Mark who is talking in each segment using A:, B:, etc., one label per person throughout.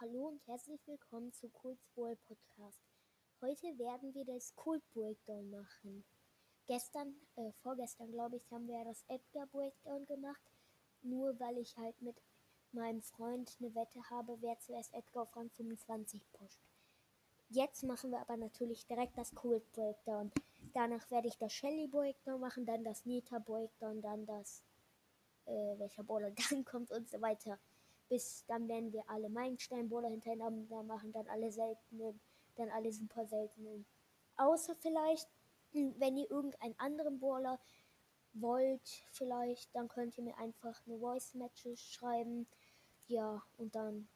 A: Hallo und herzlich willkommen zu Kults Bowl Podcast. Heute werden wir das Kult Breakdown machen. Gestern, äh, vorgestern glaube ich, haben wir das Edgar Breakdown gemacht. Nur weil ich halt mit meinem Freund eine Wette habe, wer zuerst Edgar auf Rang 25 pusht. Jetzt machen wir aber natürlich direkt das Kult Breakdown. Danach werde ich das Shelly Breakdown machen, dann das Nita Breakdown, dann das, äh, welcher Brawler dann kommt und so weiter. Bis dann werden wir alle Meilenstein-Brawler hintereinander machen, dann alle seltenen, dann alle super seltenen. Außer vielleicht, hm, wenn ihr irgendeinen anderen Brawler wollt, vielleicht, dann könnt ihr mir einfach eine Voice Matches schreiben. Ja, und dann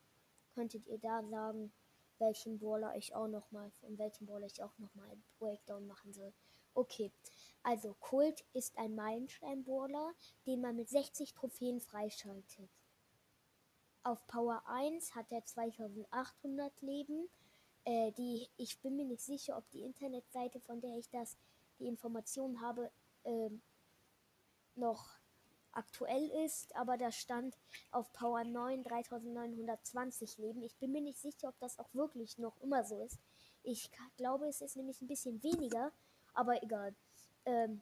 A: könntet ihr da sagen, welchen Brawler ich auch noch mal, von welchem Brawler ich auch noch mal ein Breakdown machen soll. Okay, also Kult ist ein Meilenstein-Brawler, den man mit 60 Trophäen freischaltet. Auf Power 1 hat er 2800 Leben. Äh, die, ich bin mir nicht sicher, ob die Internetseite, von der ich das, die Informationen habe, äh, noch aktuell ist, aber da stand auf Power 9 3920 Leben. Ich bin mir nicht sicher, ob das auch wirklich noch immer so ist. Ich glaube, es ist nämlich ein bisschen weniger, aber egal. Ähm,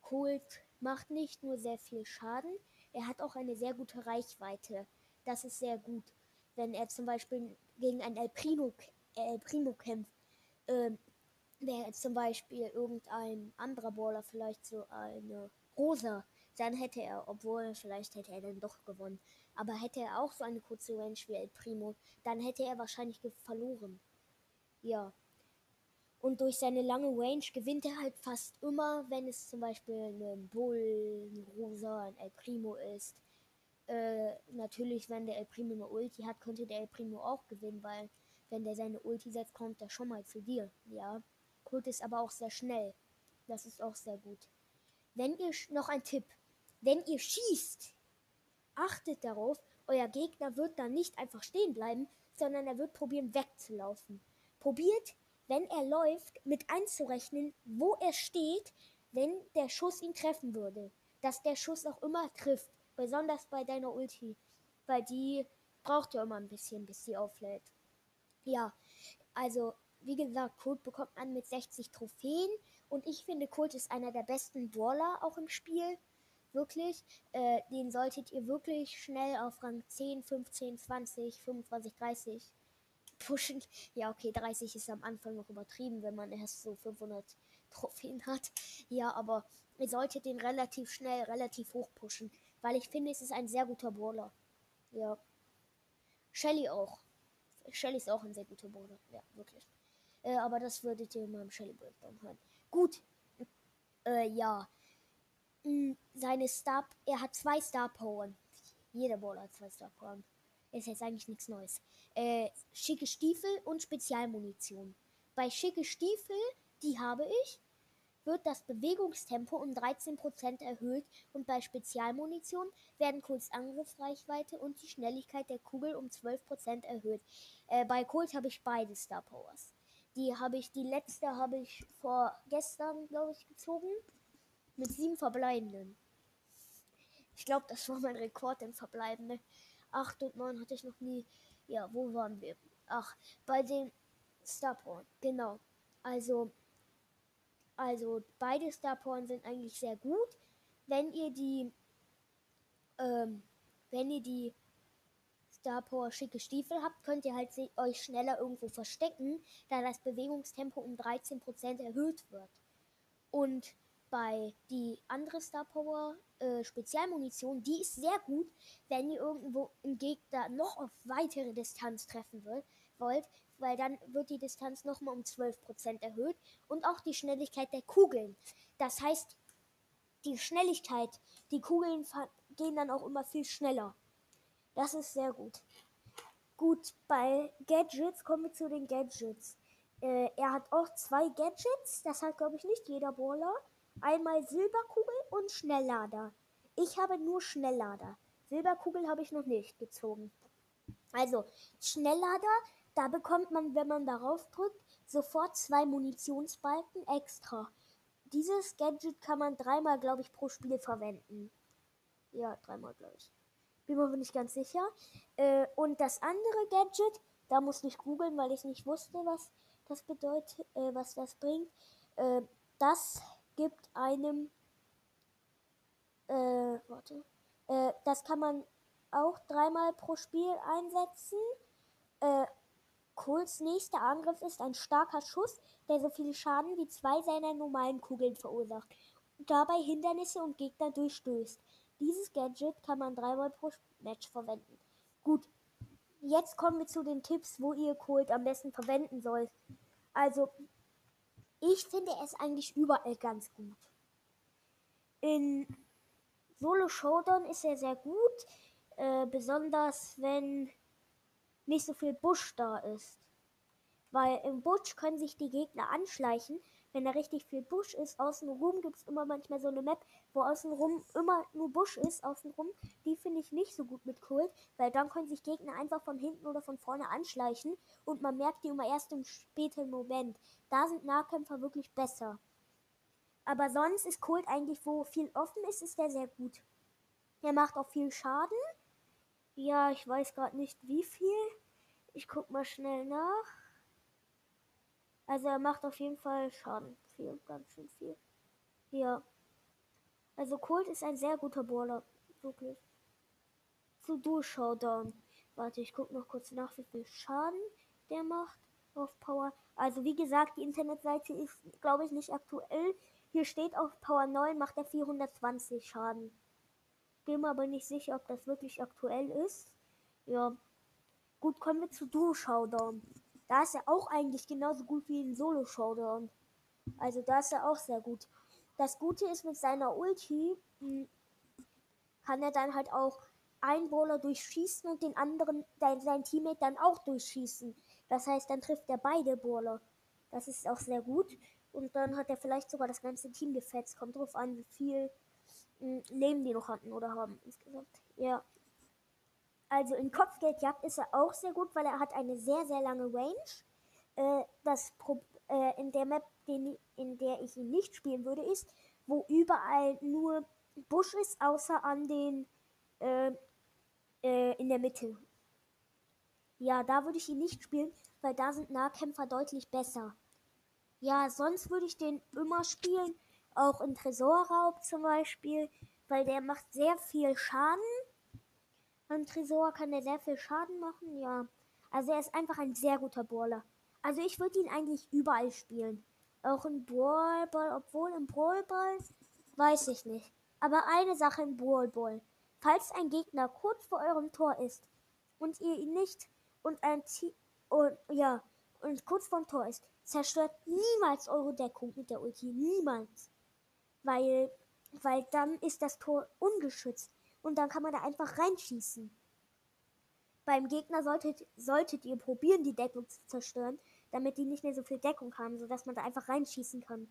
A: Colt macht nicht nur sehr viel Schaden, er hat auch eine sehr gute Reichweite das ist sehr gut. Wenn er zum Beispiel gegen ein El Primo, El Primo kämpft, äh, wäre zum Beispiel irgendein anderer Brawler vielleicht so eine Rosa, dann hätte er, obwohl vielleicht hätte er dann doch gewonnen, aber hätte er auch so eine kurze Range wie El Primo, dann hätte er wahrscheinlich verloren. Ja. Und durch seine lange Range gewinnt er halt fast immer, wenn es zum Beispiel ein Bull, ein Rosa, ein El Primo ist. Äh, natürlich, wenn der El Primo eine Ulti hat, könnte der El Primo auch gewinnen, weil wenn der seine Ulti setzt, kommt er schon mal zu dir. Ja. Kult ist aber auch sehr schnell. Das ist auch sehr gut. Wenn ihr noch ein Tipp, wenn ihr schießt, achtet darauf, euer Gegner wird dann nicht einfach stehen bleiben, sondern er wird probieren wegzulaufen. Probiert, wenn er läuft, mit einzurechnen, wo er steht, wenn der Schuss ihn treffen würde. Dass der Schuss auch immer trifft. Besonders bei deiner Ulti. Weil die braucht ja immer ein bisschen, bis sie auflädt. Ja, also wie gesagt, Kult bekommt man mit 60 Trophäen. Und ich finde, Kult ist einer der besten Brawler auch im Spiel. Wirklich. Äh, den solltet ihr wirklich schnell auf Rang 10, 15, 20, 25, 30 pushen. Ja, okay, 30 ist am Anfang noch übertrieben, wenn man erst so 500 Trophäen hat. Ja, aber ihr solltet den relativ schnell, relativ hoch pushen. Weil ich finde, es ist ein sehr guter Brawler. Ja. Shelly auch. Shelly ist auch ein sehr guter Brawler. Ja, wirklich. Äh, aber das würdet ihr in meinem Shelly Breakdown hören. Gut. Äh, ja. Hm, seine Star. Er hat zwei Star Power. Jeder Brawler hat zwei Star Power. Ist jetzt eigentlich nichts Neues. Äh, schicke Stiefel und Spezialmunition. Bei schicke Stiefel, die habe ich wird das Bewegungstempo um 13% erhöht und bei Spezialmunition werden Colts Angriffsreichweite und die Schnelligkeit der Kugel um 12% erhöht. Äh, bei Colt habe ich beide Star Powers. Die habe ich, die letzte habe ich vor gestern, glaube ich, gezogen. Mit sieben Verbleibenden. Ich glaube, das war mein Rekord im Verbleibenden. 8 und 9 hatte ich noch nie. Ja, wo waren wir? Ach, bei den Star Powers. Genau. Also, also beide Star Power sind eigentlich sehr gut. Wenn ihr die, ähm, wenn ihr die Star Power schicke Stiefel habt, könnt ihr halt euch schneller irgendwo verstecken, da das Bewegungstempo um 13% erhöht wird. Und bei die andere Star Power äh, Spezialmunition, die ist sehr gut, wenn ihr irgendwo einen Gegner noch auf weitere Distanz treffen will, wollt, weil dann wird die Distanz nochmal um 12% erhöht und auch die Schnelligkeit der Kugeln. Das heißt, die Schnelligkeit, die Kugeln gehen dann auch immer viel schneller. Das ist sehr gut. Gut, bei Gadgets kommen wir zu den Gadgets. Äh, er hat auch zwei Gadgets, das hat glaube ich nicht jeder Brawler. Einmal Silberkugel und Schnelllader. Ich habe nur Schnelllader. Silberkugel habe ich noch nicht gezogen. Also, Schnelllader da bekommt man, wenn man darauf drückt, sofort zwei Munitionsbalken extra. Dieses Gadget kann man dreimal, glaube ich, pro Spiel verwenden. Ja, dreimal, glaube ich. Bin mir nicht ganz sicher. Äh, und das andere Gadget, da musste ich googeln, weil ich nicht wusste, was das bedeutet, äh, was das bringt. Äh, das gibt einem, äh, warte, äh, das kann man auch dreimal pro Spiel einsetzen. Kohls nächster Angriff ist ein starker Schuss, der so viel Schaden wie zwei seiner normalen Kugeln verursacht und dabei Hindernisse und Gegner durchstößt. Dieses Gadget kann man dreimal pro Match verwenden. Gut, jetzt kommen wir zu den Tipps, wo ihr Colt am besten verwenden sollt. Also, ich finde es eigentlich überall ganz gut. In Solo Showdown ist er sehr gut, äh, besonders wenn nicht so viel Busch da ist. Weil im Busch können sich die Gegner anschleichen. Wenn da richtig viel Busch ist, außenrum gibt es immer manchmal so eine Map, wo außenrum immer nur Busch ist, außenrum. Die finde ich nicht so gut mit Kult, weil dann können sich Gegner einfach von hinten oder von vorne anschleichen und man merkt die immer erst im späten Moment. Da sind Nahkämpfer wirklich besser. Aber sonst ist Kult eigentlich, wo viel offen ist, ist der sehr gut. Er macht auch viel Schaden. Ja, ich weiß gerade nicht wie viel. Ich guck mal schnell nach. Also er macht auf jeden Fall Schaden. Viel, ganz schön viel. Ja. Also Colt ist ein sehr guter Brawler. Wirklich. Zu Dual. Warte, ich guck noch kurz nach, wie viel Schaden der macht auf Power. Also wie gesagt, die Internetseite ist, glaube ich, nicht aktuell. Hier steht auf Power 9 macht er 420 Schaden. Bin mir aber nicht sicher, ob das wirklich aktuell ist. Ja, Gut, kommen wir zu Duo Showdown. Da ist er auch eigentlich genauso gut wie in Solo Showdown. Also da ist er auch sehr gut. Das Gute ist mit seiner Ulti, hm, kann er dann halt auch einen Brawler durchschießen und den anderen, sein Teammate dann auch durchschießen. Das heißt, dann trifft er beide Brawler. Das ist auch sehr gut. Und dann hat er vielleicht sogar das ganze Team gefetzt. Kommt drauf an, wie viel Leben die noch hatten oder haben insgesamt. Ja. Also in Kopfgeldjagd ist er auch sehr gut, weil er hat eine sehr, sehr lange Range. Äh, das Pro äh, in der Map, den, in der ich ihn nicht spielen würde, ist, wo überall nur Busch ist, außer an den äh, äh, in der Mitte. Ja, da würde ich ihn nicht spielen, weil da sind Nahkämpfer deutlich besser. Ja, sonst würde ich den immer spielen, auch in Tresorraub zum Beispiel, weil der macht sehr viel Schaden beim Tresor kann er sehr viel Schaden machen, ja. Also er ist einfach ein sehr guter Brawler. Also ich würde ihn eigentlich überall spielen. Auch im Brawl Ball, obwohl im Brawl Ball weiß ich nicht. Aber eine Sache im Brawl Ball. Falls ein Gegner kurz vor eurem Tor ist und ihr ihn nicht und ein T und ja und kurz vorm Tor ist, zerstört niemals eure Deckung mit der Ulti, niemals. Weil weil dann ist das Tor ungeschützt und dann kann man da einfach reinschießen. Beim Gegner solltet, solltet ihr probieren, die Deckung zu zerstören, damit die nicht mehr so viel Deckung haben, sodass man da einfach reinschießen kann.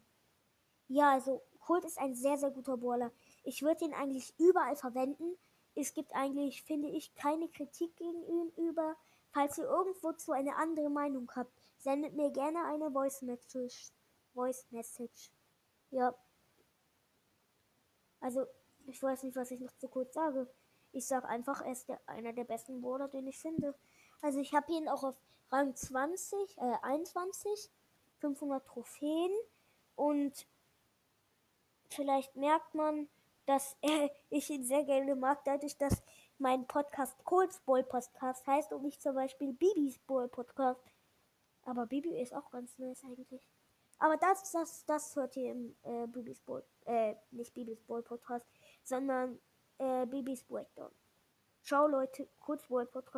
A: Ja, also Kult ist ein sehr, sehr guter Brawler. Ich würde ihn eigentlich überall verwenden. Es gibt eigentlich, finde ich, keine Kritik gegen ihn über. Falls ihr irgendwo zu eine andere Meinung habt, sendet mir gerne eine Voice Message. Voice Message. Ja. Also ich weiß nicht, was ich noch zu kurz sage. Ich sag einfach, er ist der, einer der besten Brawler, den ich finde. Also ich habe ihn auch auf Rang 20, äh, 21, 500 Trophäen und vielleicht merkt man, dass äh, ich ihn sehr gerne mag, dadurch, dass mein Podcast Colts Ball Podcast heißt und nicht zum Beispiel Bibis Ball Podcast. Aber Bibi ist auch ganz nice eigentlich. Aber das, das, das hört ihr im äh, Bibis Ball, äh, nicht Bibis Ball Podcast sondern äh, Babys Breakdown. Ciao Leute, kurz World Podcast.